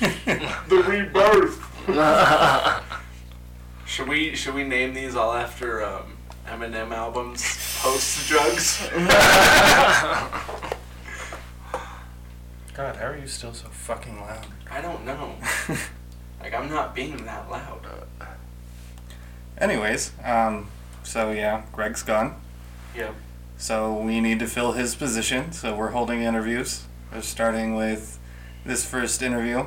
The rebirth. should we should we name these all after um, Eminem albums post drugs? God, how are you still so fucking loud? I don't know. Like I'm not being that loud. Anyways, um, so yeah, Greg's gone. Yep. So we need to fill his position. So we're holding interviews. We're starting with this first interview.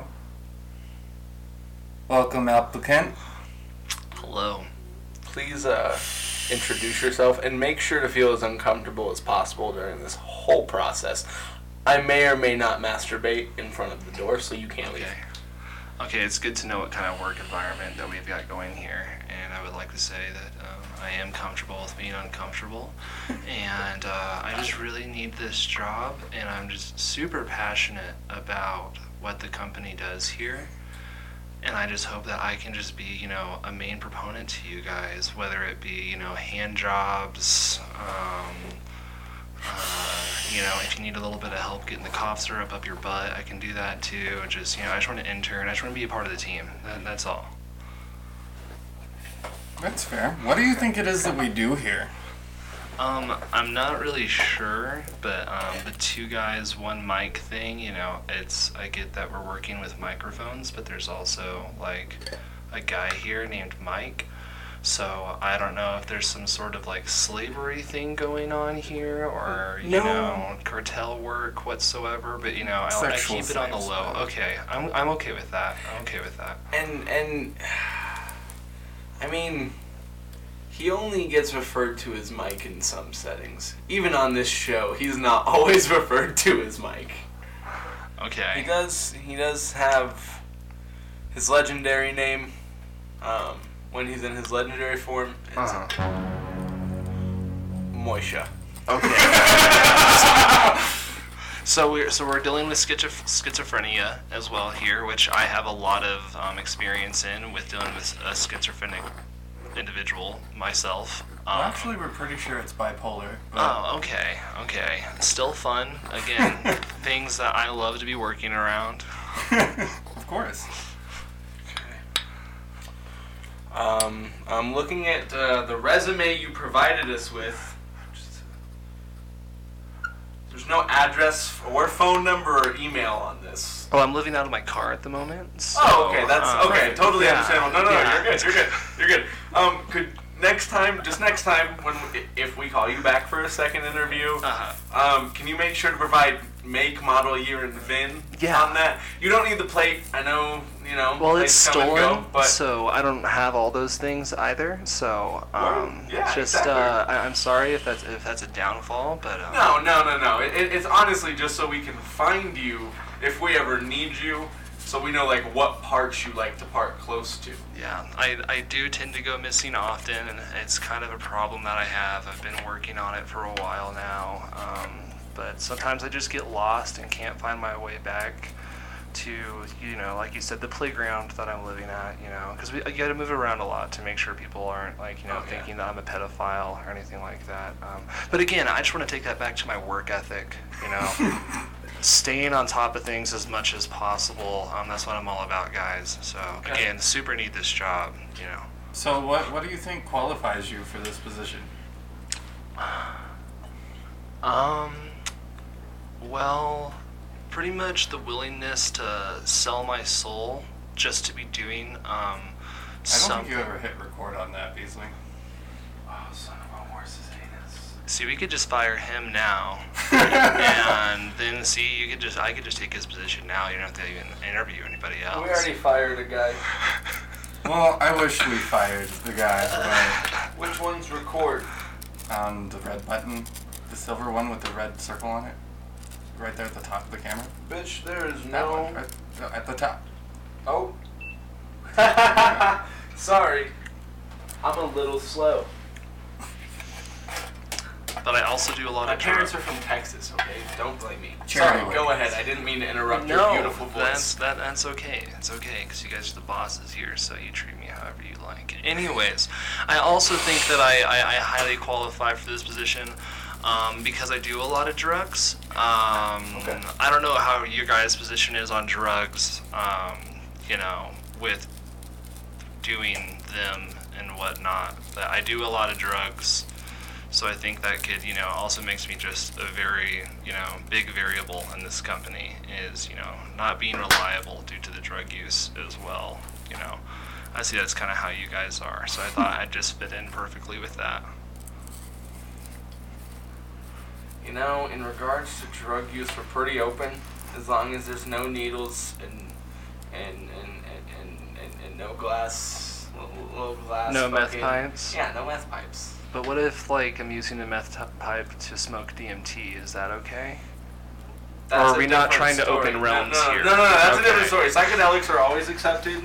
Welcome, applicant. Hello. Please uh, introduce yourself and make sure to feel as uncomfortable as possible during this whole process. I may or may not masturbate in front of the door, so you can't leave. Okay. Okay, it's good to know what kind of work environment that we've got going here, and I would like to say that um, I am comfortable with being uncomfortable, and uh, I just really need this job, and I'm just super passionate about what the company does here, and I just hope that I can just be, you know, a main proponent to you guys, whether it be, you know, hand jobs, um, uh, you know, if you need a little bit of help getting the cough syrup up your butt, I can do that too. Just, you know, I just want to intern. I just want to be a part of the team. That, that's all. That's fair. What do you think it is that we do here? Um, I'm not really sure, but um, the two guys, one mic thing, you know, it's I get that we're working with microphones, but there's also like a guy here named Mike. So I don't know if there's some sort of like slavery thing going on here, or you No. know, cartel work whatsoever. But you know, I, I Sexual keep it on the low. though. Okay, I'm I'm okay with that. I'm okay with that. And and I mean, he only gets referred to as Mike in some settings. Even on this show, he's not always referred to as Mike. Okay. He does he does have his legendary name. Um, when he's in his legendary form, it's Uh-huh. Moisha. Okay. so we're so we're dealing with schizo- schizophrenia as well here, which I have a lot of um, experience in with dealing with a schizophrenic individual myself. Um, Well, actually, we're pretty sure it's bipolar. Oh, okay, okay. Still fun. Again, things that I love to be working around. of course. Okay. Um, I'm looking at uh, the resume you provided us with. There's no address or phone number or email on this. Oh, I'm living out of my car at the moment. So, oh, okay, that's um, okay. Totally yeah, understandable. No, no, no, yeah. you're good. You're good. You're good. Um, could next time, just next time, when if we call you back for a second interview, Uh-huh. um, can you make sure to provide make, model, year, and VIN Yeah. on that? You don't need the plate. I know. You know. Well, it's plates come and stolen, go, but so I don't have all those things either. So, um, yeah, it's just exactly. uh, I- I'm sorry if that's if that's a downfall, but um, No, no, no, no. It, it- it's honestly just so we can find you if we ever need you, so we know like what parts you like to park close to. Yeah, I, I do tend to go missing often, and it's kind of a problem that I have. I've been working on it for a while now, um, but sometimes I just get lost and can't find my way back to, you know, like you said, the playground that I'm living at, you know, because you got to move around a lot to make sure people aren't like, you know, Oh, yeah. thinking that I'm a pedophile or anything like that. Um, but again, I just want to take that back to my work ethic, you know, staying on top of things as much as possible. Um, that's what I'm all about, guys. So again, super need this job, you know. So what what do you think qualifies you for this position? Um, well, pretty much the willingness to sell my soul just to be doing um, I don't some. think you ever hit record on that, Beasley. Oh, son of a horse's anus. See, we could just fire him now, and then see, you could just I could just take his position now. You don't have to even interview anybody else. We already fired a guy. Well, I wish we fired the guy Which one's record? but on the red button, the silver one with the red circle on it, right there at the top of the camera. Bitch, there is That no. one, right no, at the top. Oh. Sorry. I'm a little slow. But I also do a lot My of My parents are from Texas, okay? Don't blame me. Cherry Sorry, wood. go ahead. I didn't mean to interrupt no, your beautiful that's voice. that that's okay. It's okay because you guys are the bosses here, so you treat me however you like. Anyways, I also think that I, I, I highly qualify for this position um, because I do a lot of drugs. Um, Okay. I don't know how your guys' position is on drugs. Um, you know, with doing them and whatnot, but I do a lot of drugs. So I think that could, you know, also makes me just a very, you know, big variable in this company is, you know, not being reliable due to the drug use as well. You know, I see that's kind of how you guys are. So I thought I'd just fit in perfectly with that. You know, in regards to drug use, we're pretty open as long as there's no needles and and and and, and, and, no glass, little, glass. No meth pipes? Yeah, no meth pipes. But what if, like, I'm using a meth t- pipe to smoke DMT? Is that okay? That's are a we not trying to story. open No, realms no, no, here? No, no, no, that's Okay. a different story. Psychedelics are always accepted.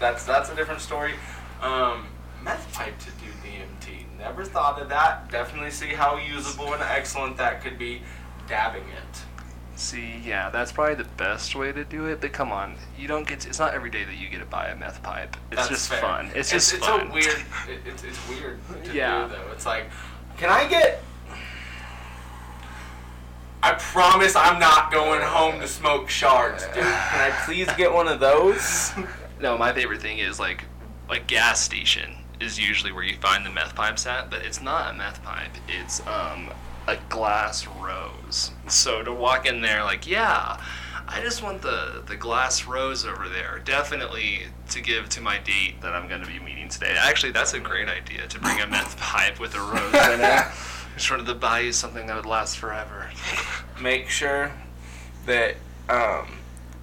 That's that's a different story. Um, meth pipe to. Never thought of that. Definitely see how usable and excellent that could be. Dabbing it. See, yeah, that's probably the best way to do it. But come on, you don't get. To, it's not every day that you get to buy a meth pipe. It's That's just fair. fun. It's just it's fun. a weird. It, it's, it's weird to Yeah. do though. It's like, can I get? I promise I'm not going home to smoke shards, dude. Can I please get one of those? No, my favorite thing is like a gas station is usually where you find the meth pipes at, but it's not a meth pipe. It's um a glass rose. So to walk in there like, yeah, I just want the the glass rose over there. Definitely to give to my date that I'm going to be meeting today. Actually, that's a great idea to bring a meth pipe with a rose in it. Sort of to buy you something that would last forever. Make sure that um,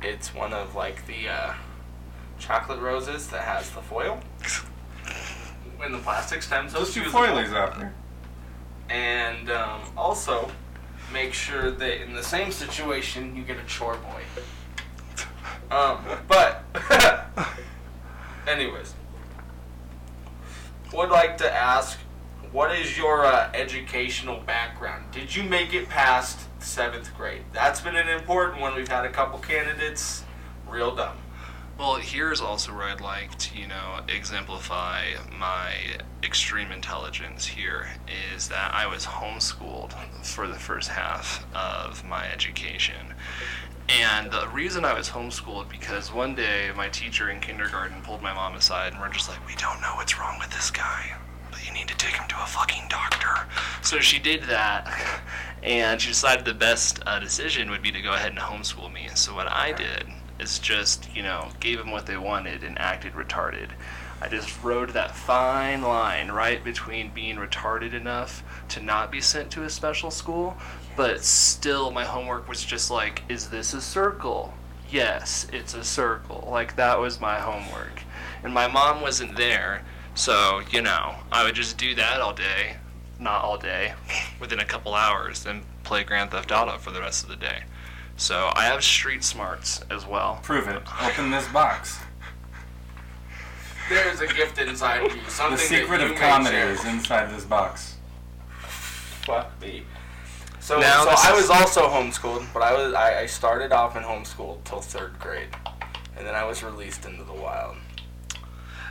it's one of like the uh, chocolate roses that has the foil. When the plastic stems, Those two foilies out there. And um, also, make sure that in the same situation you get a chore boy. Um, but, anyways, would like to ask, what is your uh, educational background? Did you make it past seventh grade? That's been an important one. We've had a couple candidates, real dumb. Well, here's also where I'd like to, you know, exemplify my extreme intelligence here is that I was homeschooled for the first half of my education. And the reason I was homeschooled because one day my teacher in kindergarten pulled my mom aside and we're just like, we don't know what's wrong with this guy, but you need to take him to a fucking doctor. So she did that, and she decided the best uh, decision would be to go ahead and homeschool me. So what I did is just, you know, gave them what they wanted and acted retarded. I just rode that fine line right between being retarded enough to not be sent to a special school, but still my homework was just like, is this a circle? Yes, it's a circle. Like that was my homework. And my mom wasn't there, so, you know, I would just do that all day. Not all day, within a couple hours, and play Grand Theft Auto for the rest of the day. So I have street smarts as well. Prove it. Open this box. There's a gift inside of you. Something The secret you of comedy is inside this box. Fuck me. So, Now so I was also homeschooled, but I was I, I started off in homeschool till third grade, and then I was released into the wild.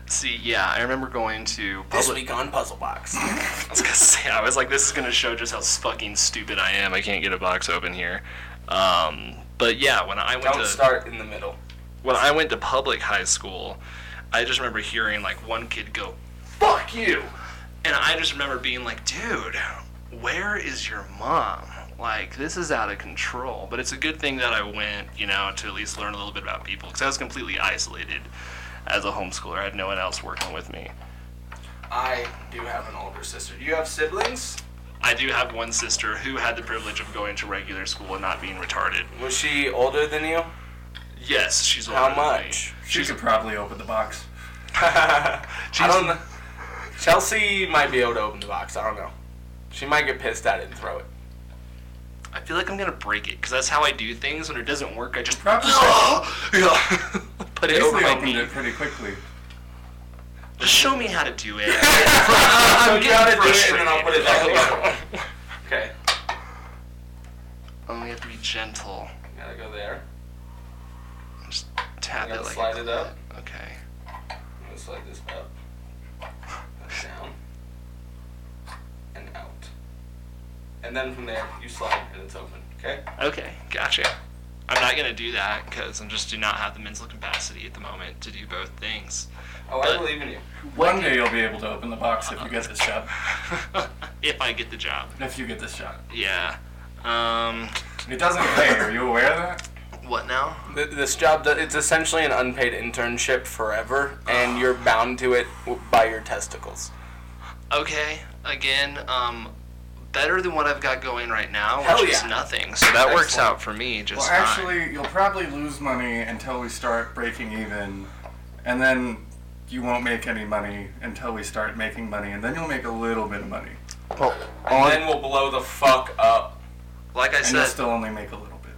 See, yeah, I remember going to This week on Puzzle Box. I was gonna say, I was like, this is gonna show just how fucking stupid I am. I can't get a box open here. Um, but yeah, when I went Don't to start in the middle. when I went to public high school, I just remember hearing like one kid go, "Fuck you," and I just remember being like, "Dude, where is your mom?" Like this is out of control. But it's a good thing that I went, you know, to at least learn a little bit about people because I was completely isolated as a homeschooler. I had no one else working with me. I do have an older sister. Do you have siblings? I do have one sister who had the privilege of going to regular school and not being retarded. Was she older than you? Yes, she's older How than me. much? She could probably open the box. I don't know. Chelsea might be able to open the box. I don't know. She might get pissed at it and throw it. I feel like I'm gonna break it because that's how I do things. When it doesn't work, I just Probably yeah, put it over my opened knee. it pretty quickly. Just show me how to do it. I'm gotta getting frustrated. I'll put it back Okay. Oh, we have to be gentle. Gotta go there. Just tap it like slide it up. Okay. I'm gonna slide this up. Down. And out. And then from there, you slide and it's open. Okay? Okay, gotcha. I'm not gonna do that because I just do not have the mental capacity at the moment to do both things. Oh, I believe in you. One day you'll be able to open the box if you get this job. if I get the job, If you get this job. yeah. Um, It doesn't pay. Are you aware of that? what now? Th- This job, it's essentially an unpaid internship forever, and you're bound to it by your testicles. Okay, again, um, better than what I've got going right now, which Hell is nothing. So that works out for me just Well, fine. actually, you'll probably lose money until we start breaking even, and then you won't make any money until we start making money, and then you'll make a little bit of money, And then we'll blow the fuck up. like I and you'll said, still only make a little bit.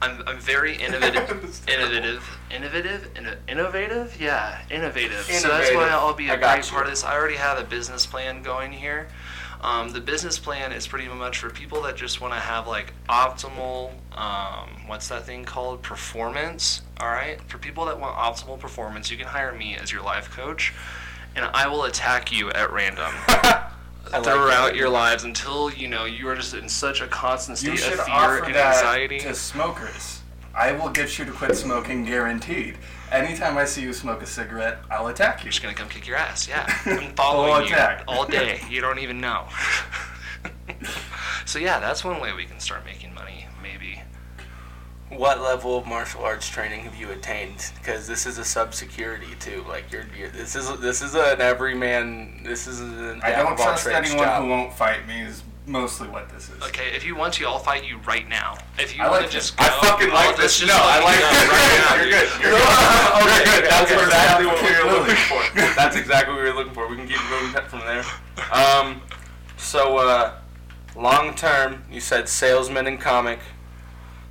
I'm, I'm very innovative, innovative, innovative, inno- innovative. Yeah, innovative. So that's why I'll be a got great you. part of this. I already have a business plan going here. Um, the business plan is pretty much for people that just want to have like optimal, um, what's that thing called? Performance. All right. For people that want optimal performance, you can hire me as your life coach, and I will attack you at random. I like throughout your lives until you know you are just in such a constant state of fear and anxiety. to smokers. I will get you to quit smoking, guaranteed. Anytime I see you smoke a cigarette, I'll attack you. I'm just gonna come kick your ass. Yeah, I'm Full following you attack. all day. You don't even know. so yeah, that's one way we can start making money. Maybe. What level of martial arts training have you attained? Because this is a sub security too. Like you're, you're this is this is an everyman. This is an I don't trust anyone job. who won't fight me. Is mostly what this is. Okay, if you want to, I'll fight you right now. If you I want like to just go, I fucking like this. just No, I like this. right now, You're good. You're good. Okay, good. That's Okay, exactly what we were looking for. That's exactly what we were looking for. We can keep moving from there. Um, so uh, long term, you said salesman and comic.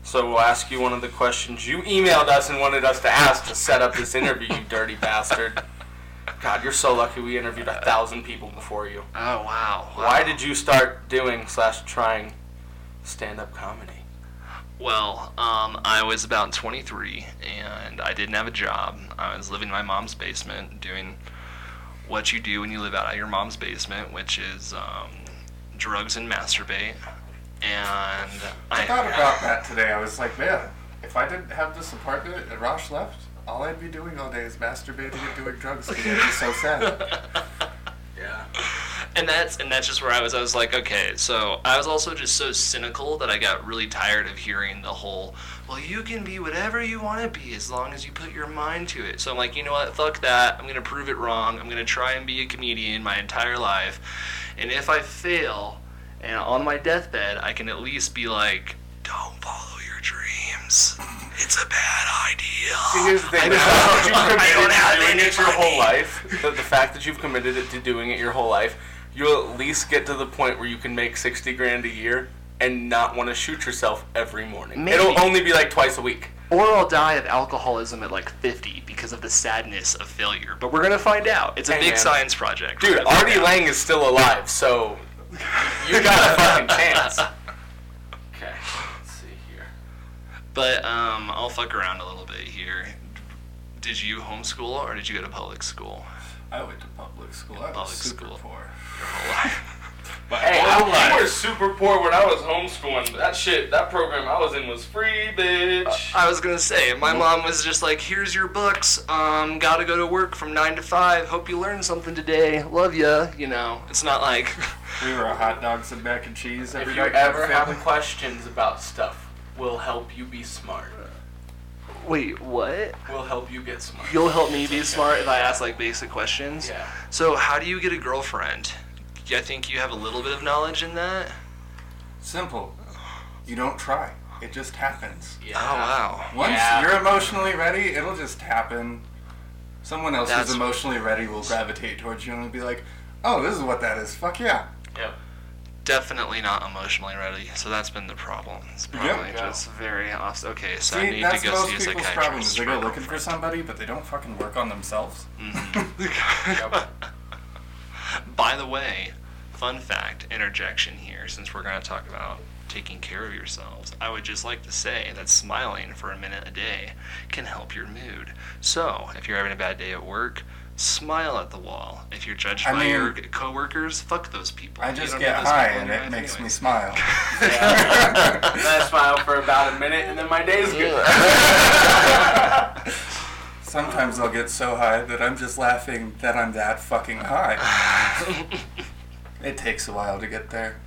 So we'll ask you one of the questions you emailed us and wanted us to ask to set up this interview. You dirty bastard. God, you're so lucky. We interviewed a thousand people before you. Oh wow. wow. Why did you start doing slash trying stand-up comedy? Well, um, I was about 23 and I didn't have a job. I was living in my mom's basement doing what you do when you live out of your mom's basement, which is um, drugs and masturbate. And I thought about that today. I was like, man, if I didn't have this apartment and Rosh left, all I'd be doing all day is masturbating and doing drugs. Be so sad. Yeah. and that's and that's just where I was. I was like, okay. So I was also just so cynical that I got really tired of hearing the whole, well, you can be whatever you want to be as long as you put your mind to it. So I'm like, you know what? Fuck that. I'm gonna prove it wrong. I'm gonna try and be a comedian my entire life, and if I fail, and on my deathbed, I can at least be like, don't follow your. It's a bad idea. See, here's the thing. I The fact that you've don't- I committed have to doing any it your whole life, the, the fact that you've committed it to doing it your whole life, you'll at least get to the point where you can make 60 grand a year and not want to shoot yourself every morning. Maybe. It'll only be like twice a week. Or I'll die of alcoholism at like 50 because of the sadness of failure. But we're gonna find out. It's a Hey, big man. science project. Dude, We're gonna find Artie. Lange is still alive, so you got a fucking chance. But um, I'll fuck around a little bit here. Did you homeschool or did you go to public school I went to public school. I was Public super school. poor. your whole life? My Hey, whole I, life. we were super poor when I was homeschooling. That shit, that program I was in was free, bitch. I was gonna say, my mom was just like, "Here's your books. Um, gotta go to work from nine to five. Hope you learned something today. Love ya." You know, it's not like We were a hot dogs and mac and cheese every if you ever have family. questions about stuff, we'll help you be smart. Wait, what? We'll help you get smart. You'll help me be smart if I ask like basic questions. Yeah. So, how do you get a girlfriend? I think you have a little bit of knowledge in that. Simple. You don't try. It just happens. Yeah. Oh wow. Once Yeah. you're emotionally ready, it'll just happen. Someone else That's- who's emotionally ready will gravitate towards you and be like, "Oh, this is what that is. Fuck yeah." Yep. Definitely not emotionally ready. So that's been the problem. It's probably Yeah. just very off. Okay, so I need to go most see a people's psychiatrist. problem. Is they go for a looking for somebody, but they don't fucking work on themselves. Mm-hmm. girlfriend. By the way, fun fact, interjection here, since we're going to talk about taking care of yourselves, I would just like to say that smiling for a minute a day can help your mood. So, if you're having a bad day at work, smile at the wall. If you're judged I by mean- your coworkers, fuck those people. I just get high and it life makes me smile. Yeah. I smile for about a minute, and then my day's good. Sometimes I'll get so high that I'm just laughing that I'm that fucking high. it takes a while to get there.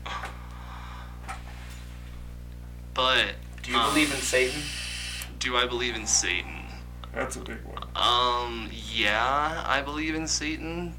But Do you um, believe in Satan? do I believe in Satan? That's a big one. Um, yeah, I believe in Satan.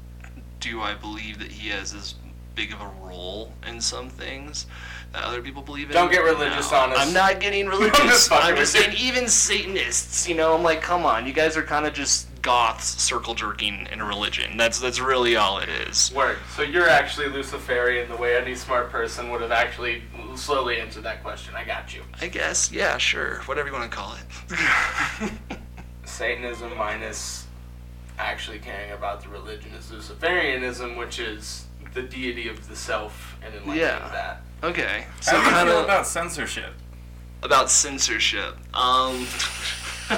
Do I believe that he has as big of a role in some things that other people believe in? Don't get religious No. on us. I'm not getting religious. just I'm just with you. saying, even Satanists, you know, I'm like, come on, you guys are kind of just goths circle jerking in a religion. That's that's really all it is. Word. So you're actually Luciferian the way any smart person would have actually slowly answered that question. I got you. I guess, yeah, sure, whatever you want to call it. Satanism minus actually caring about the religion is Luciferianism, which is the deity of the self and enlightening Yeah. that. okay, How so do you kind feel about censorship? about censorship. Um,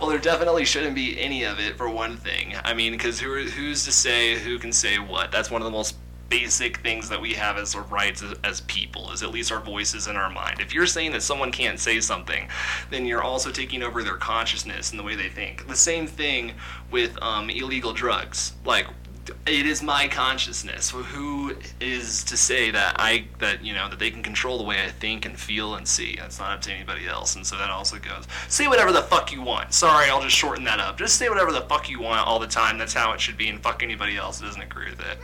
well, there definitely shouldn't be any of it for one thing. I mean, because who who's to say who can say what? That's one of the most basic things that we have as rights as, people is at least our voices in our mind. If you're saying that someone can't say something, then you're also taking over their consciousness and the way they think. The same thing with um, illegal drugs. Like it is my consciousness. Who is to say that I that you know that they can control the way I think and feel and see? That's not up to anybody else. And so that also goes. Say whatever the fuck you want. Sorry, I'll just shorten that up. Just say whatever the fuck you want all the time. That's how it should be. And fuck anybody else that doesn't agree with it.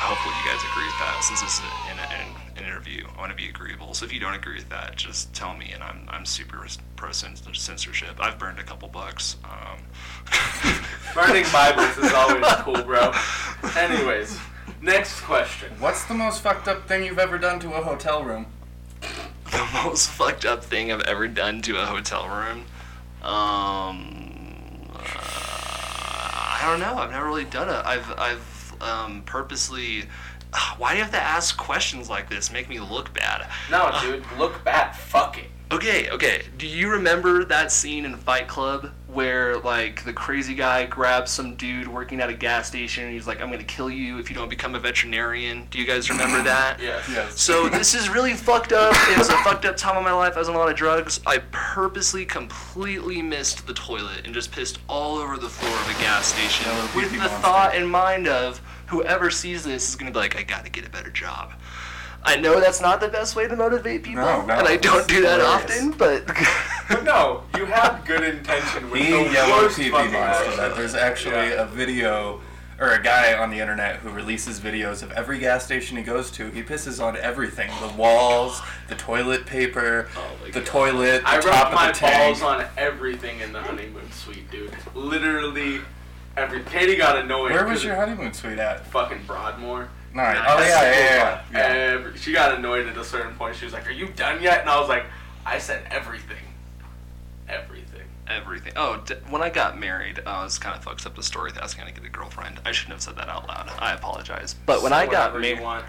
Hopefully you guys agree with that. Since this is an, an, an interview, I want to be agreeable. So if you don't agree with that, just tell me, and I'm I'm super pro censorship. I've burned a couple bucks. Um, Burning Bibles is always cool, bro. Anyways, next question. What's the most fucked up thing you've ever done to a hotel room? the most fucked up thing I've ever done to a hotel room. Um, uh, I don't know. I've never really done it. I've I've um, purposely. Why do you have to ask questions like this? Make me look bad. No, dude, look bad. Fuck it. Okay, okay. Do you remember that scene in Fight Club where like the crazy guy grabs some dude working at a gas station and he's like, "I'm gonna kill you if you don't become a veterinarian"? Do you guys remember that? Yes. Yes. So this is really fucked up. It was a fucked up time of my life. I was on a lot of drugs. I purposely completely missed the toilet and just pissed all over the floor of a gas station with the monster. thought in mind of whoever sees this is gonna be like, I gotta get a better job. I know that's not the best way to motivate people, No, no, and I don't do that hilarious. often, but But no, you have good intention with The the yellow worst pee pee fucking monster. That uh, there's actually Yeah. a video or a guy on the internet who releases videos of every gas station he goes to. He pisses on everything: the walls, the toilet paper, Oh the God. toilet, the I top rubbed my of the tank. balls on everything in the honeymoon suite, dude. Literally every. Katie got annoyed. Where was your honeymoon suite at? Fucking Broadmoor. No, oh yeah, yeah, yeah. yeah. Every, she got annoyed at a certain point. She was like, "Are you done yet?" And I was like, "I said everything, everything." everything. Oh, d- when I got married, I was kind of fucked up the story with asking to get a girlfriend. I shouldn't have said that out loud. I apologize. But when Say I got whatever you married, want.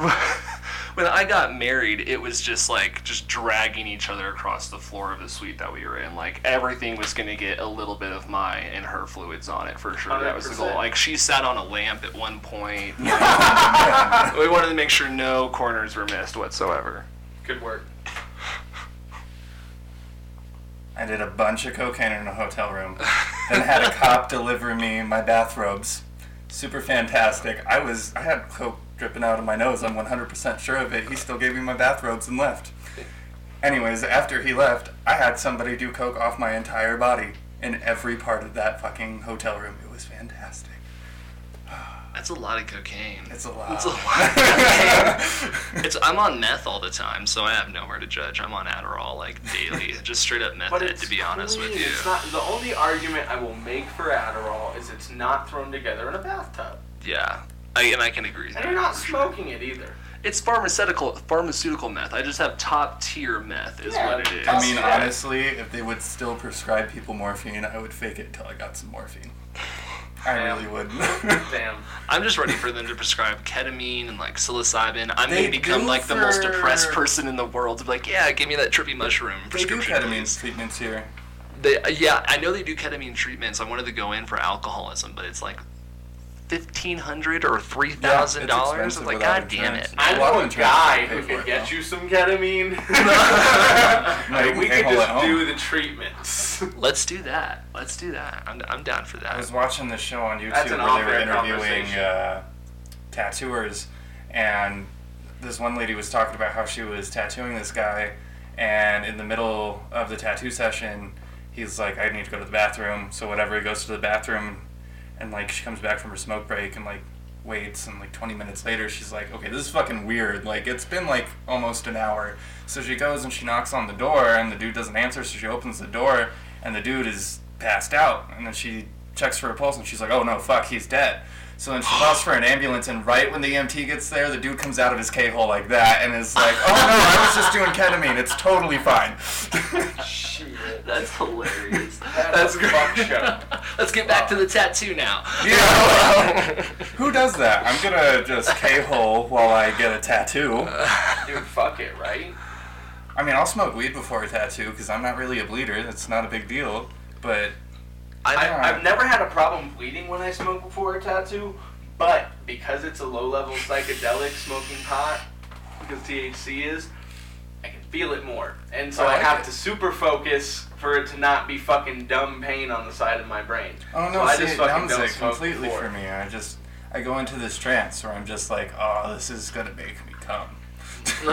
When I got married, it was just like just dragging each other across the floor of the suite that we were in. Like everything was gonna get a little bit of my and her fluids on it for sure. That was the goal. Like she sat on a lamp at one point. we wanted to make sure no corners were missed whatsoever. Good work. I did a bunch of cocaine in a hotel room. then had a cop deliver me my bathrobes. Super fantastic. I was I had coke dripping out of my nose. I'm 100% sure of it. He still gave me my bathrobes and left. Anyways, after he left, I had somebody do coke off my entire body in every part of that fucking hotel room. It was fantastic. That's a lot of cocaine. It's a lot. It's a lot. of cocaine. it's I'm on meth all the time, so I have nowhere to judge. I'm on Adderall like daily, just straight up meth But head, to be honest with you. It's not the only argument I will make for Adderall is it's not thrown together in a bathtub, Yeah, I, and I can agree. with and that you're not smoking it either. It's pharmaceutical pharmaceutical meth. I just have top tier meth, is Yeah, what it is. I mean, Yeah. honestly, if they would still prescribe people morphine, I would fake it until I got some morphine. I Damn. really would. Damn. I'm just ready for them to prescribe ketamine and like psilocybin. I'm They gonna become do like the most depressed person in the world. To be like, yeah, give me that trippy mushroom they do prescription. ketamine please." treatments here. They, yeah, I know they do ketamine treatments. I wanted to go in for alcoholism, but it's like fifteen hundred or three thousand dollars. expensive Like, without god damn it! insurance. I A lot know of a guy who could get though. you some ketamine. Like, we could just do the treatments. Let's do that. Let's do that. I'm, I'm down for that. I was watching the show on YouTube where they were interviewing uh, tattooers, and this one lady was talking about how she was tattooing this guy, and in the middle of the tattoo session, he's like, "I need to go to the bathroom." So whatever, he goes to the bathroom, and like she comes back from her smoke break and like waits, and like 20 minutes later, she's like, "Okay, this is fucking weird. Like it's been like almost an hour." So she goes and she knocks on the door, and the dude doesn't answer. So she opens the door, and the dude is passed out. And then she checks for a pulse, and she's like, "Oh no, fuck, he's dead." So then she calls for an ambulance, and right when the EMT gets there, the dude comes out of his K hole like that, and is like, "Oh no, I was just doing ketamine. It's totally fine." Shit. That's hilarious. That's a fuck show. Let's get back to the tattoo now. yeah. Who does that? I'm gonna just K hole while I get a tattoo. Dude, fuck it, right? I mean, I'll smoke weed before a tattoo because I'm not really a bleeder. That's not a big deal. But I, I, I've never had a problem bleeding when I smoke before a tattoo, but because it's a low level psychedelic smoking pot, because THC is, I can feel it more. And so I I, have it. to super focus for it to not be fucking dumb pain on the side of my brain. oh no, So I see, just it fucking numbs don't it smoke completely before. for me. I just I go into this trance where I'm just like, oh, this is gonna make me come.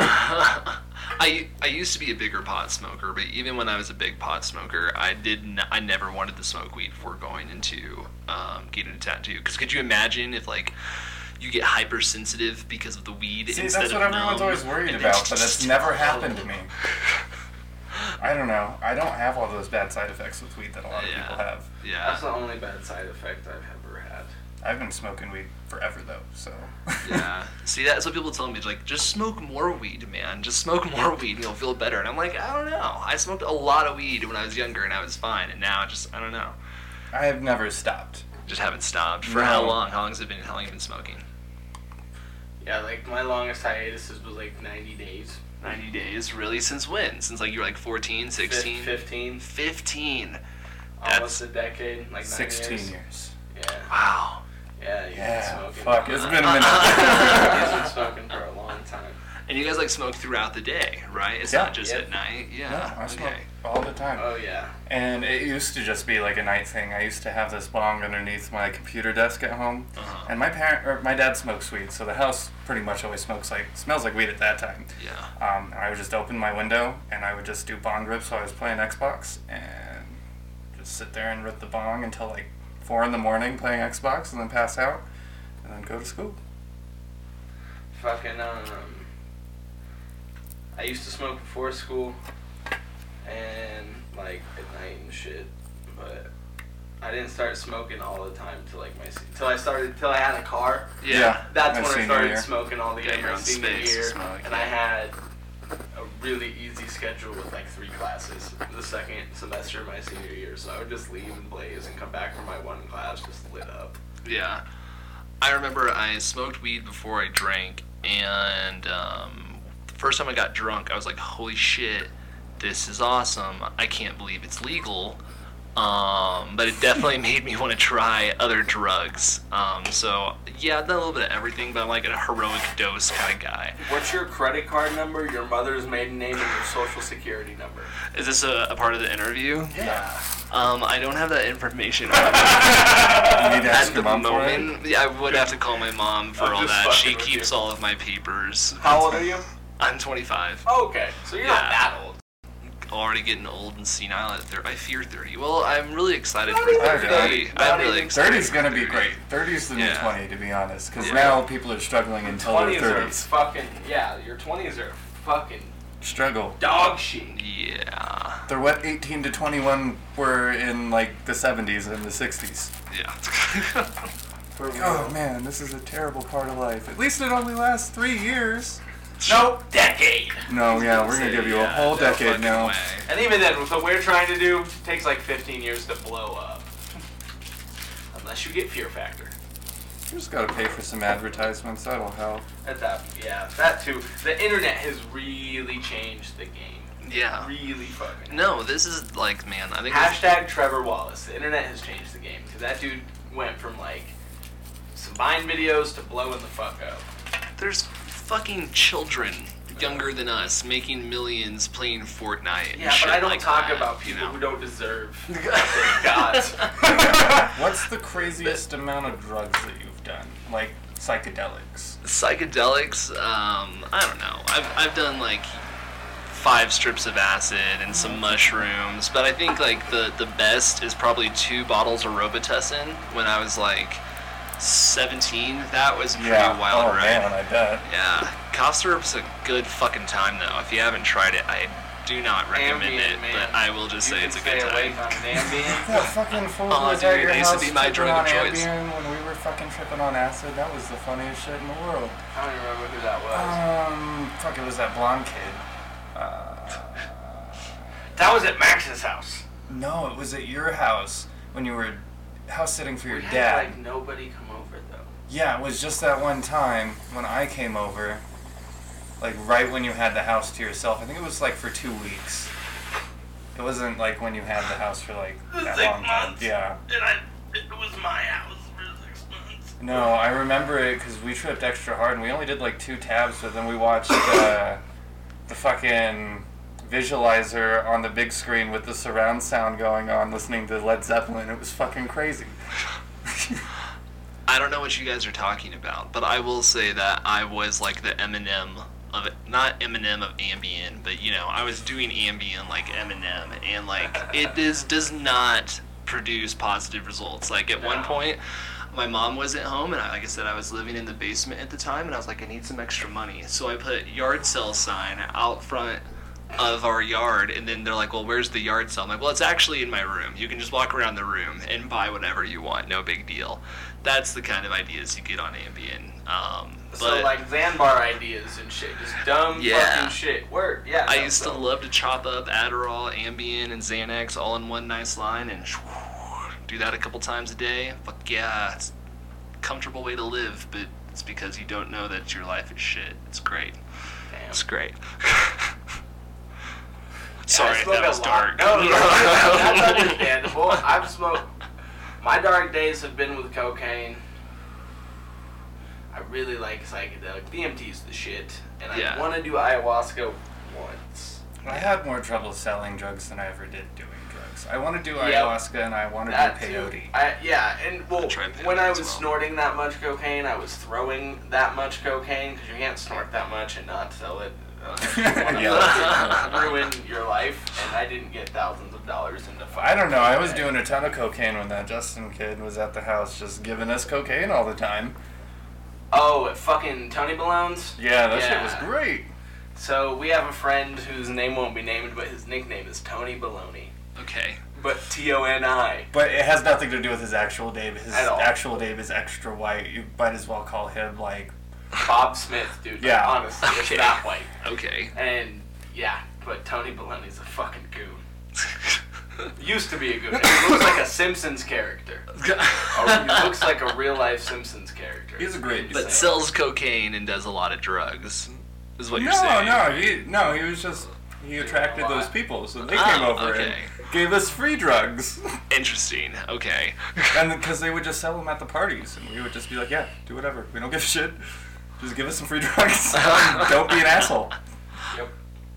I I used to be a bigger pot smoker, but even when I was a big pot smoker, I did n- I never wanted to smoke weed before going into um, getting a tattoo. Because could you imagine if like you get hypersensitive because of the weed See, instead that's of what everyone's numb, always worried about, it's but that's never happened to me. I don't know. I don't have all those bad side effects with weed that a lot of Yeah. people have. Yeah, That's the only bad side effect I've ever had. I've been smoking weed forever though, so. yeah. See, that's what people tell me. Like, just smoke more weed, man. Just smoke more weed, and you'll feel better. And I'm like, I don't know. I smoked a lot of weed when I was younger, and I was fine. And now, I just I don't know. I have never stopped. Just haven't stopped. For No. how long? How long has it been? How long have you been smoking? Yeah, like my longest hiatus was like 90 days. 90 days, really? Since when? Since like you were like 14, 16? 15. 15. Almost a decade. Like 16 years. years. Yeah. Wow. Yeah, you've Yeah, been smoking. fuck, it's been a He's minute. been smoking for a long time. And you guys like smoke throughout the day, right? It's Yeah. not just Yep. at night. Yeah. No, I smoke okay. All the time. Oh yeah. And it used to just be like a night thing. I used to have this bong underneath my computer desk at home, Uh-huh. and my parent or my dad smokes weed, so the house pretty much always smokes like smells like weed at that time. Yeah. Um, and I would just open my window and I would just do bong rips while I was playing Xbox and just sit there and rip the bong until like four in the morning playing Xbox and then pass out and then go to school. Fucking um. I used to smoke before school, and like at night and shit, but I didn't start smoking all the time till like my se- till I started till I had a car. Yeah. That's my when I started year. smoking all the Got way your my own senior space year, smoke, and I had a really easy schedule with like three classes the second semester of my senior year. So I would just leave and blaze and come back from my one class just lit up. Yeah. I remember I smoked weed before I drank, and um, the first time I got drunk, I was like, holy shit, this is awesome. I can't believe it's legal. Um, but it definitely made me want to try other drugs. Um, so yeah, I've done a little bit of everything, but I'm like a heroic dose kind of guy. What's your credit card number, your mother's maiden name, and your social security number? Is this a, a part of the interview? Yeah. Um, I don't have that information You need to at ask the your mom for it. moment. Yeah, I would have to call my mom for I'm all that. She keeps you. all of my papers. How old are you? I'm 25. Oh, okay, so you're not that old. Already getting old and senile at 30. I fear 30. Well, I'm really excited Not for 30. 30. I'm really excited. 30's gonna for be 30. great. 30's the new Yeah. 20, to be honest, because Yeah. now people are struggling until their 20s are 30s. fucking yeah. Your 20s are fucking Struggle. dog shit. Yeah. They're what 18 to 21 were in like the 70s and the 60s. Yeah. Oh man, this is a terrible part of life. At least it only lasts three years. No decade. No, yeah, we're gonna give you a whole no decade now. way. And even then, with what we're trying to do, it takes like 15 years to blow up. Unless you get Fear Factor. You just gotta pay for some advertisements. That'll help. At that, yeah, that too. The internet has really changed the game. Yeah. Really fucking. No, this is like, man, I think. Hashtag Trevor Wallace. The internet has changed the game because that dude went from like some Vine videos to blowing the fuck up. There's fucking children younger than us making millions playing Fortnite. and Yeah, shit but I don't like talk that, about you people know? who don't deserve what. What's the craziest amount of drugs that you've done? Like psychedelics. psychedelics um i don't know i've, I've done like five strips of acid and some mushrooms but i think like the the best is probably two bottles of robitussin when i was like 17 that was pretty Yeah. wild oh ride man, I bet. yeah cough syrup's a good fucking time though if you haven't tried it i do not recommend Ambien, it man. but i will just You say can it's a good away time from Ambien. That fucking fool Oh, was at dude, your that used to house be my tripping drug on of choice. Ambien when we were fucking tripping on acid. That was the funniest shit in the world. I don't even remember who that was. Um, fuck, it was that blonde kid. Uh, that was at Max's house. no, it was at your house when you were house sitting for your we had dad. like nobody come over though. Yeah, it was just that one time when I came over, like right when you had the house to yourself. I think it was like for two weeks. It wasn't like when you had the house for like that Six long time. months. Yeah. And I, it was my house for six months. No, I remember it because we tripped extra hard and we only did like two tabs, but then we watched uh, the fucking visualizer on the big screen with the surround sound going on, listening to Led Zeppelin. It was fucking crazy. I don't know what you guys are talking about, but I will say that I was like the Eminem of not Eminem of Ambien, but you know, I was doing Ambien like Eminem, and like it is does not produce positive results. Like at one point, my mom wasn't home, and I, like I said, I was living in the basement at the time, and I was like, I need some extra money, so I put yard sale sign out front of our yard and then they're like well where's the yard sale? I'm like well it's actually in my room. You can just walk around the room and buy whatever you want. No big deal. That's the kind of ideas you get on ambien. Um, but so like Zanbar ideas and shit, just dumb Yeah. fucking shit. Word, yeah. i used to love to chop up adderall ambien and xanax all in one nice line and do that a couple times a day. Fuck yeah it's a comfortable way to live but it's because you don't know that your life is shit. It's great. Damn. it's great Yeah, I sorry smoke that was dark No, no, no, that's understandable. I've smoked. My dark days have been with cocaine. I really like psychedelic. DMT's the shit, and I Yeah. want to do ayahuasca once. I had more trouble selling drugs than I ever did doing drugs. I want to do Yeah. ayahuasca and I want to That do peyote. I, yeah, and well, I when I was well. snorting that much cocaine, I was throwing that much cocaine because you can't snort that much and not sell it. You wanna Yeah. ruin your life, and I didn't get thousands of dollars into. I don't know. I was doing a ton of cocaine when that Justin kid was at the house, just giving us cocaine all the time. Oh, fucking Tony Baloney's. Yeah, that shit was great. So we have a friend whose name won't be named, but his nickname is Tony Baloney. okay But T O N I. But it has nothing to do with his actual name. His At all. actual name is extra white. You might as well call him like. Bob Smith, dude. Yeah. Honestly, it's Okay. that white. okay And yeah, but Tony Baloney's a fucking goon. Used to be a goon. He looks like a Simpsons character. He looks like a real life Simpsons character. He's a great but dude. sells cocaine and does a lot of drugs. Is what you're no, saying? no, he no, he was just he attracted those people, so they Oh, came over okay. and gave us free drugs, Interesting. Okay. and because they would just sell them at the parties, and we would just be like, yeah, do whatever, we don't give a shit, just give us some free drugs, don't be an asshole. Yep.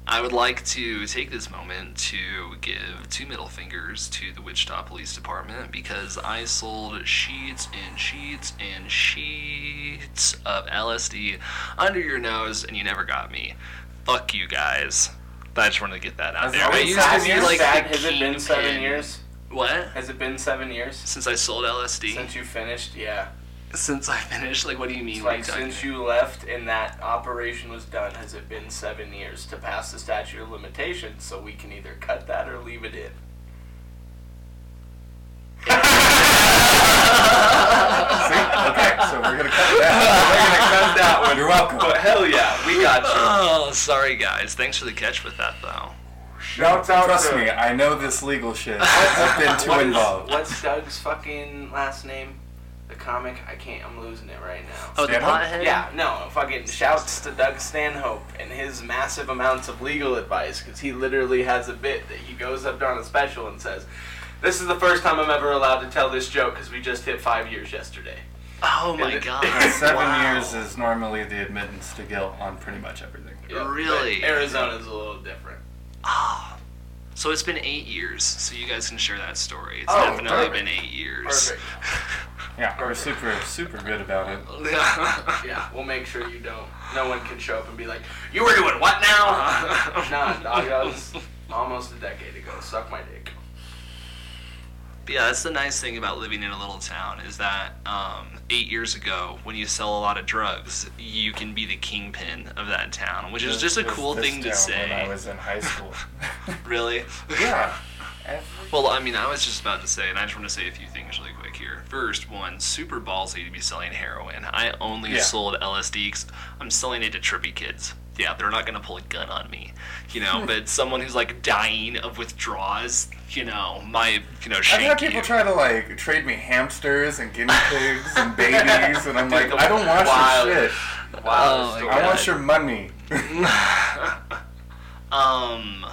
I would like to take this moment to give two middle fingers to the Wichita Police Department because I sold sheets and sheets and sheets of LSD under your nose and you never got me. Fuck you guys. I just wanted to get that out Has it there. been I used seven to be years? like Sad- the has it been seven kingpin. years? What? Has it been seven years Since I sold LSD? since you finished? Yeah. Since I finished? Like, what do you mean? It's What are like you since you left and that operation was done, has it been seven years to pass the statute of limitations? So we can either cut that or leave it in. Okay, so we're gonna cut that. We're gonna cut that one. You're welcome. But hell yeah, we got you. Oh, sorry guys. Thanks for the catch with that though. Shouts out Trust to- me, I know this legal shit. I've been too What is- involved. what's Doug's fucking last name? The comic? I can't. I'm losing it right now. Oh, the Stanhope? pothead? Yeah, no, fucking shouts to Doug Stanhope and his massive amounts of legal advice because he literally has a bit that he goes up on a special and says, This is the first time I'm ever allowed to tell this joke because we just hit five years yesterday. Oh my it- god. Seven Wow. years is normally the admittance to guilt on pretty much everything. Yeah, Really? Arizona's a little different. Ah. So it's been eight years, so you guys can share that story. It's Oh, definitely perfect. been eight years. Perfect. Yeah, we're super, super good about it. Yeah, we'll make sure you don't. No one can show up and be like, You were doing what now? nah, dog, that was almost a decade ago. Suck my dick. Yeah, that's the nice thing about living in a little town is that um, eight years ago, when you sell a lot of drugs, you can be the kingpin of that town, which is just a This- cool this thing to town When I was in high school. Really? yeah. Well, I mean, I was just about to say, and I just want to say a few things really quick here. First, one, super ballsy to be selling heroin. I only Yeah. sold LSD I'm selling it to trippy kids. Yeah, they're not gonna pull a gun on me, you know. but someone who's like dying of withdrawals, you know, my, you know, I've had people you. try to like trade me hamsters and guinea pigs and babies, and I'm like, I don't want wild- your shit. Wow. Oh, story. I want your money. um,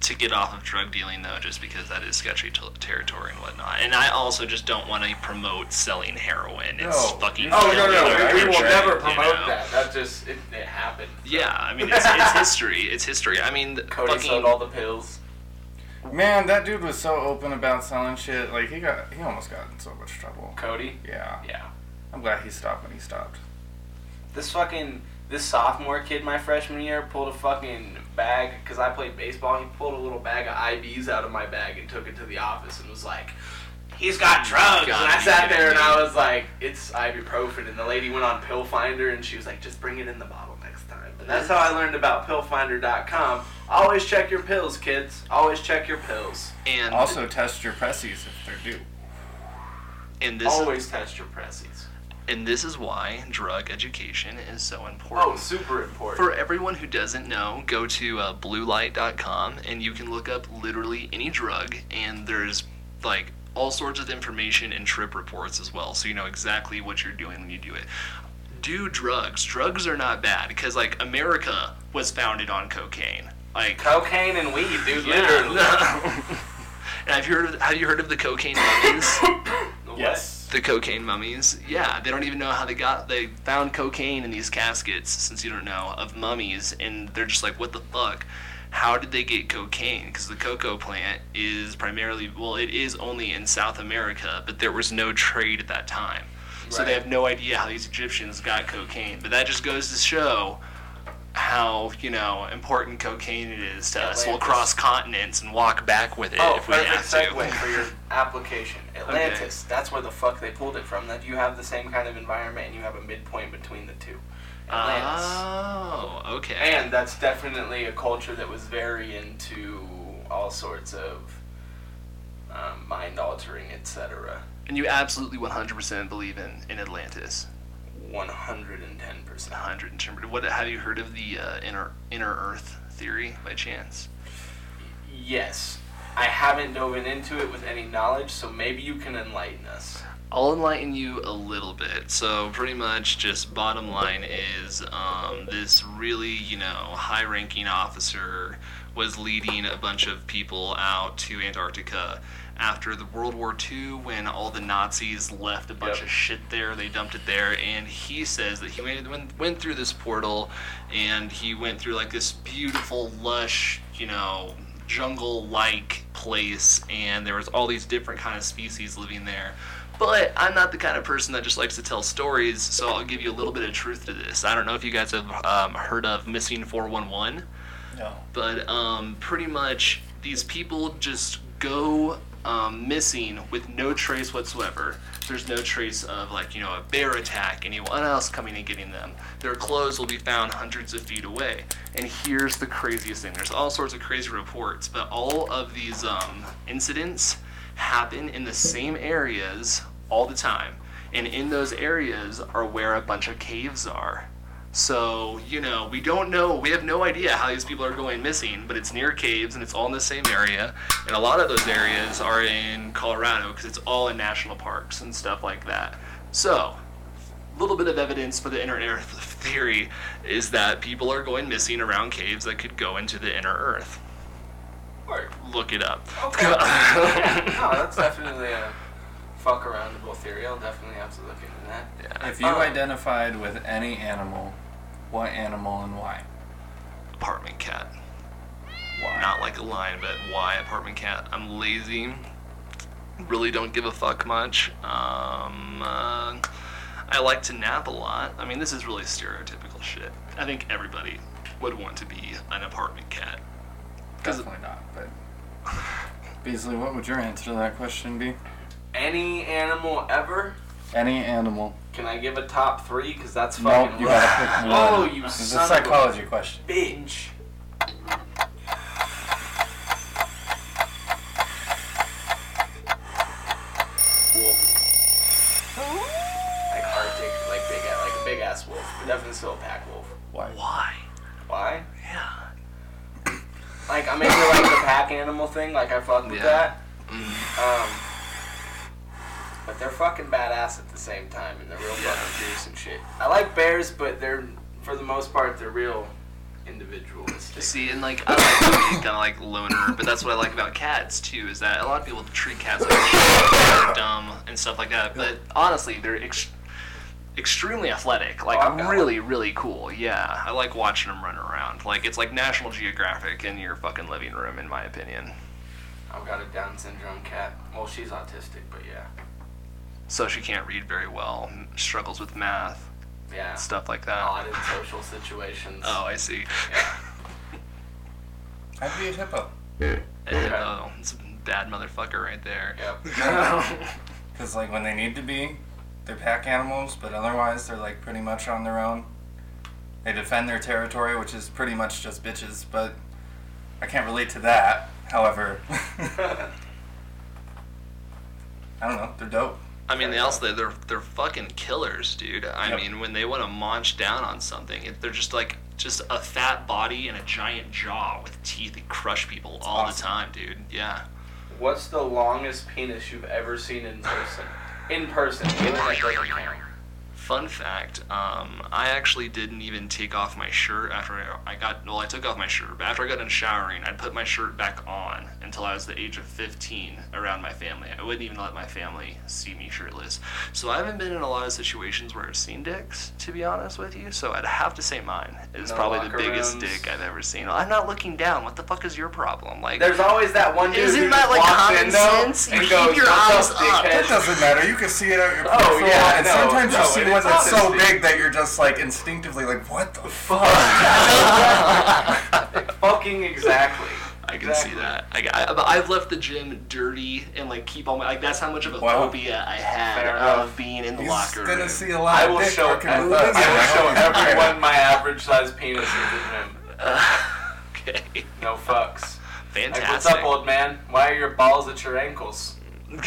to get off of drug dealing though, just because that is sketchy t- territory and whatnot. And I also just don't want to promote selling heroin. It's No. fucking. Oh no illegal, no, we, we will you never know? promote that. That just it, it happened. Yeah, I mean it's, it's history. It's history. I mean, Cody fucking. sold all the pills. Man, that dude was so open about selling shit. Like he got, he almost got in so much trouble. Cody. Yeah, Yeah. I'm glad he stopped when he stopped. This fucking this sophomore kid my freshman year pulled a fucking bag because I played baseball. He pulled a little bag of IBs out of my bag and took it to the office and was like, "He's got drugs." God, and I sat there and? I was like, "It's ibuprofen." And the lady went on Pill Finder and she was like, "Just bring it in the bottle next time." And that's how I learned about PillFinder.com. Always check your pills, kids. Always check your pills. and Also, test your pressies if they're due. and this Always test your pressies. And this is why drug education is so important. Oh, super important. For everyone who doesn't know, go to uh, bluelight.com and you can look up literally any drug, and there's like all sorts of information and trip reports as well, so you know exactly what you're doing when you do it. Do drugs. Drugs are not bad because like America was founded on cocaine. Like Cocaine and weed, dude. yeah. Literally. and have you heard of have you heard of the cocaine what? Yes. The cocaine mummies. Yeah, they don't even know how they got they found cocaine in these caskets since you don't know of mummies and they're just like what the fuck? How did they get cocaine? Because the cocoa plant is primarily well, it is only in South America, but there was no trade at that time. So they have no idea how these Egyptians got cocaine. But that just goes to show how, you know, important cocaine it is to us. We'll cross continents and walk back with it Oh, if we perfect have to. segue for your application. Atlantis. That's where the fuck they pulled it from. That you have the same kind of environment and you have a midpoint between the two. Atlantis. Oh, okay. and that's definitely a culture that was very into all sorts of um, mind altering, etc. And you absolutely 100% believe in, in Atlantis. One hundred and ten percent. 100 in what have you heard of the uh, inner inner Earth theory by chance? Yes. I haven't dove into it with any knowledge, so maybe you can enlighten us. I'll enlighten you a little bit. So, pretty much, just bottom line is um, this really, you know, high ranking officer was leading a bunch of people out to Antarctica after the World War II when all the Nazis left a bunch Yep. of shit there. They dumped it there. And he says that he went, went, through this portal and he went through like this beautiful, lush, you know, jungle like place. And there was all these different kind of species living there. But I'm not the kind of person that just likes to tell stories, so I'll give you a little bit of truth to this. I don't know if you guys have um, heard of Missing 411 No. but um, pretty much these people just go um, missing with no trace whatsoever. There's no trace of like you know a bear attack, anyone else coming and getting them. Their clothes will be found hundreds of feet away. And here's the craziest thing: there's all sorts of crazy reports, but all of these um, incidents happen in the same areas all the time. And in those areas are where a bunch of caves are. So, you know, we don't know, we have no idea how these people are going missing, but it's near caves and it's all in the same area. And a lot of those areas are in Colorado because it's all in national parks and stuff like that. So, a little bit of evidence for the inner earth theory is that people are going missing around caves that could go into the inner earth. Word. Look it up. Okay. yeah, no, that's definitely a fuck aroundable theory. I'll definitely have to look into that. Yeah. If you Uh, identified with any animal, what animal and why? Apartment cat. Why? Not like a lion, but why apartment cat? I'm lazy. Really don't give a fuck much. Um, uh, I like to nap a lot. I mean, this is really stereotypical shit. I think everybody would want to be an apartment cat. Definitely not. But Beasley, what would your answer to that question be? Any animal ever? Any animal. Can I give a top three? Because that's Nope, fucking. you gotta pick one. Oh, you It's a son of a psychology question. bitch. Wolf. Like Arctic, like big, like a big ass wolf, but definitely still a pack wolf. Why? Why? Why? Yeah. Like I'm into like the pack animal thing. Like I fuck with Yeah. that. Mm. Um, but they're fucking badass at the same time, and they're real fucking fierce and shit. I like bears, but they're for the most part they're real individualistic. See, and like I like to be kind of like loner, but that's what I like about cats too. Is that a lot of people treat cats like shit, dumb and stuff like that. But honestly, they're ex- extremely athletic. Like Oh, really, really cool. Yeah, I like watching them run around. Like it's like National Geographic in your fucking living room, in my opinion. I've got a Down syndrome cat. Well, she's autistic, but yeah, So she can't read very well, struggles with math, yeah. stuff like that. Odd in social situations. Oh, I see. Yeah. I'd be a hippo. And, oh, it's a bad motherfucker right there. Yep. Because, like, when they need to be, they're pack animals, but otherwise, they're, like, pretty much on their own. They defend their territory, which is pretty much just bitches, but I can't relate to that. However, I don't know, they're dope. I mean, they also they're they're fucking killers, dude. I Yep. mean, when they want to munch down on something, it, they're just like just a fat body and a giant jaw with teeth that crush people all awesome. the time, dude. Yeah. What's the longest penis you've ever seen in person? In person, internet doesn't count. Fun fact: um, I actually didn't even take off my shirt after I got. Well, I took off my shirt, but after I got done showering, I'd put my shirt back on until I was the age of 15 around my family. I wouldn't even let my family see me shirtless. So I haven't been in a lot of situations where I've seen dicks, to be honest with you. So I'd have to say mine is No probably the biggest rooms. dick I've ever seen. I'm not looking down. What the fuck is your problem? Like, There's always that one dude Isn't that like walks common sense? You keep goes, your eyes up, up." dickhead?" That doesn't matter. You can see it out your Oh, yeah, and no, sometimes no, you see it's that's so big that you're just like instinctively like, what the fuck? Fucking exactly. I can Exactly. see that. I, I, I've left the gym dirty and like keep all my like that's how much of a Wow. phobia I had of being in the He's locker gonna room. see a lot I will dick show. working I will us. show I don't care. everyone my average size penis in the gym. okay, No fucks. Like, fantastic. what's up, old man? Why are your balls at your ankles? You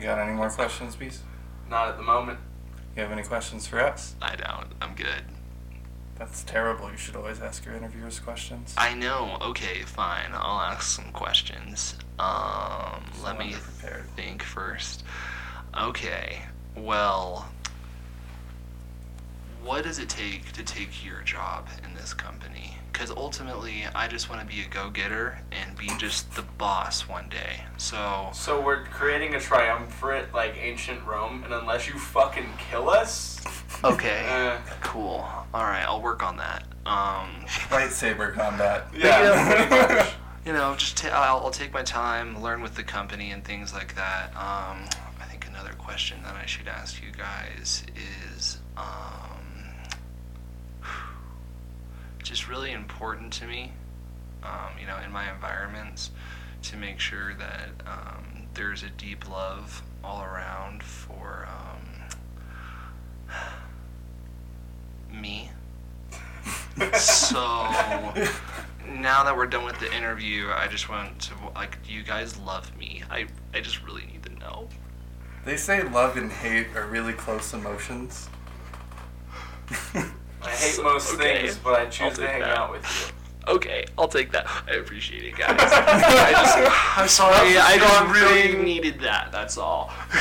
got any more questions, Beast? Not at the moment. You have any questions for us? I don't. I'm good. That's terrible. You should always ask your interviewers questions. I know. Okay, fine. I'll ask some questions. Um, let me Someone prepared. think first. Okay. Well, what does it take to take your job in this company? Because ultimately, I just want to be a go-getter and be just the boss one day. So, So we're creating a triumvirate like ancient Rome, and unless you fucking kill us, okay, uh, cool. All right, I'll work on that. Um, Lightsaber combat. yeah, pretty you know, just ta- I'll, I'll take my time, learn with the company and things like that. Um, I think another question that I should ask you guys is, um, just really important to me, um, you know, in my environments, to make sure that um, there's a deep love all around for um, me. so now that we're done with the interview, I just want to like, do you guys love me? I I just really need to know. They say love and hate are really close emotions. I hate most Okay. things, but I choose to hang that. out with you. Okay, I'll take that. I appreciate it, guys. I just, I'm sorry. I strong really thing. needed that. That's all.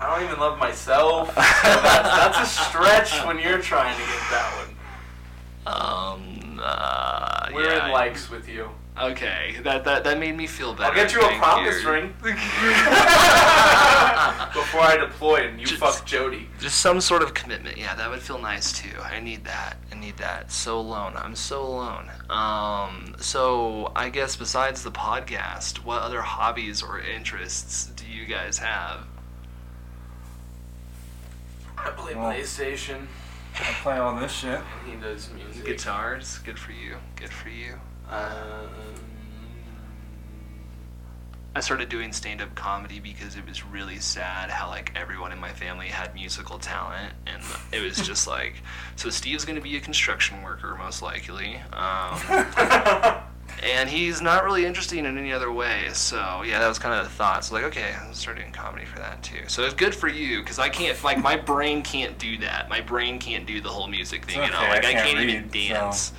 I don't even love myself. So that's, that's a stretch when you're trying to get that one. Um. Uh, We're yeah, in likes with you. Okay, that that that made me feel better. I'll get you a promise you. ring before I deploy and you Just- fuck Jody. Just some sort of commitment. Yeah, that would feel nice too. I need that. I need that. So alone. I'm so alone. Um. So I guess besides the podcast, what other hobbies or interests do you guys have? I play Well- PlayStation I play all this shit. and he does music. Guitars. Good for you. Good for you. Um, I started doing stand-up comedy because it was really sad how like everyone in my family had musical talent, and it was just like, so Steve's gonna be a construction worker most likely, um, and he's not really interesting in any other way. So yeah, that was kind of the thought. So like, okay, I'll start doing comedy for that too. So it's good for you because I can't like my brain can't do that. My brain can't do the whole music thing. It's you know, okay, like I I can't can't even read, dance.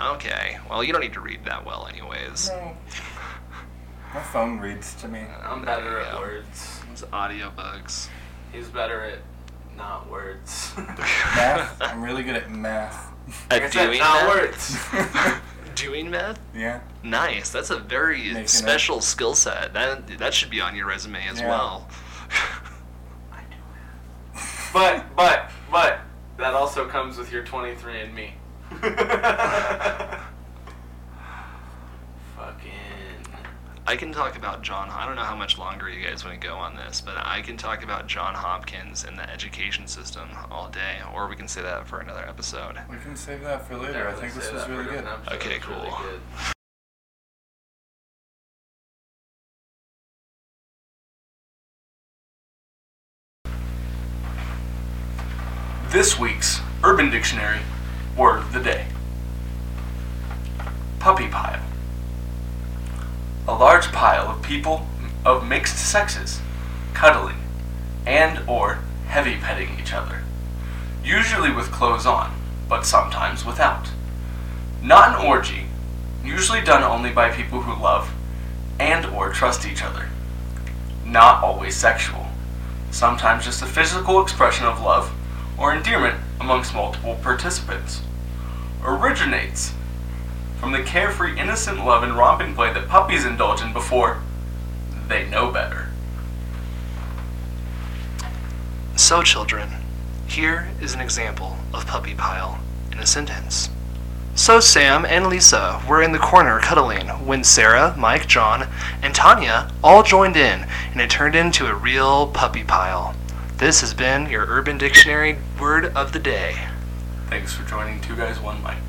Okay, well you don't need to read that well anyways. No. My phone reads to me. I'm better at Yeah. words. It's audiobooks. He's better at not words. Math. I'm really good at math. like I At said, doing not math? words. Doing math? yeah. Nice. That's a very Making it. special skill set. That that should be on your resume as well. Yeah. well. But but but that also comes with your 23 and me. Fucking. I can talk about John. I don't know how much longer you guys want to go on this, but I can talk about John Hopkins and the education system all day, or we can save that for another episode. We can save that for later. I think this was really good. Okay, cool. This week's Urban Dictionary word of the day Puppy pile. A large pile of people of mixed sexes cuddling and or heavy petting each other. Usually with clothes on, but sometimes without. Not an orgy, usually done only by people who love and or trust each other. Not always sexual. Sometimes just a physical expression of love or endearment amongst multiple participants. Originates from the carefree, innocent love and romping play that puppies indulge in before they know better. So, children, here is an example of puppy pile in a sentence. So, Sam and Lisa were in the corner cuddling when Sarah, Mike, John, and Tanya all joined in, and it turned into a real puppy pile. This has been your Urban Dictionary word of the day. Thanks for joining Two Guys One Mike.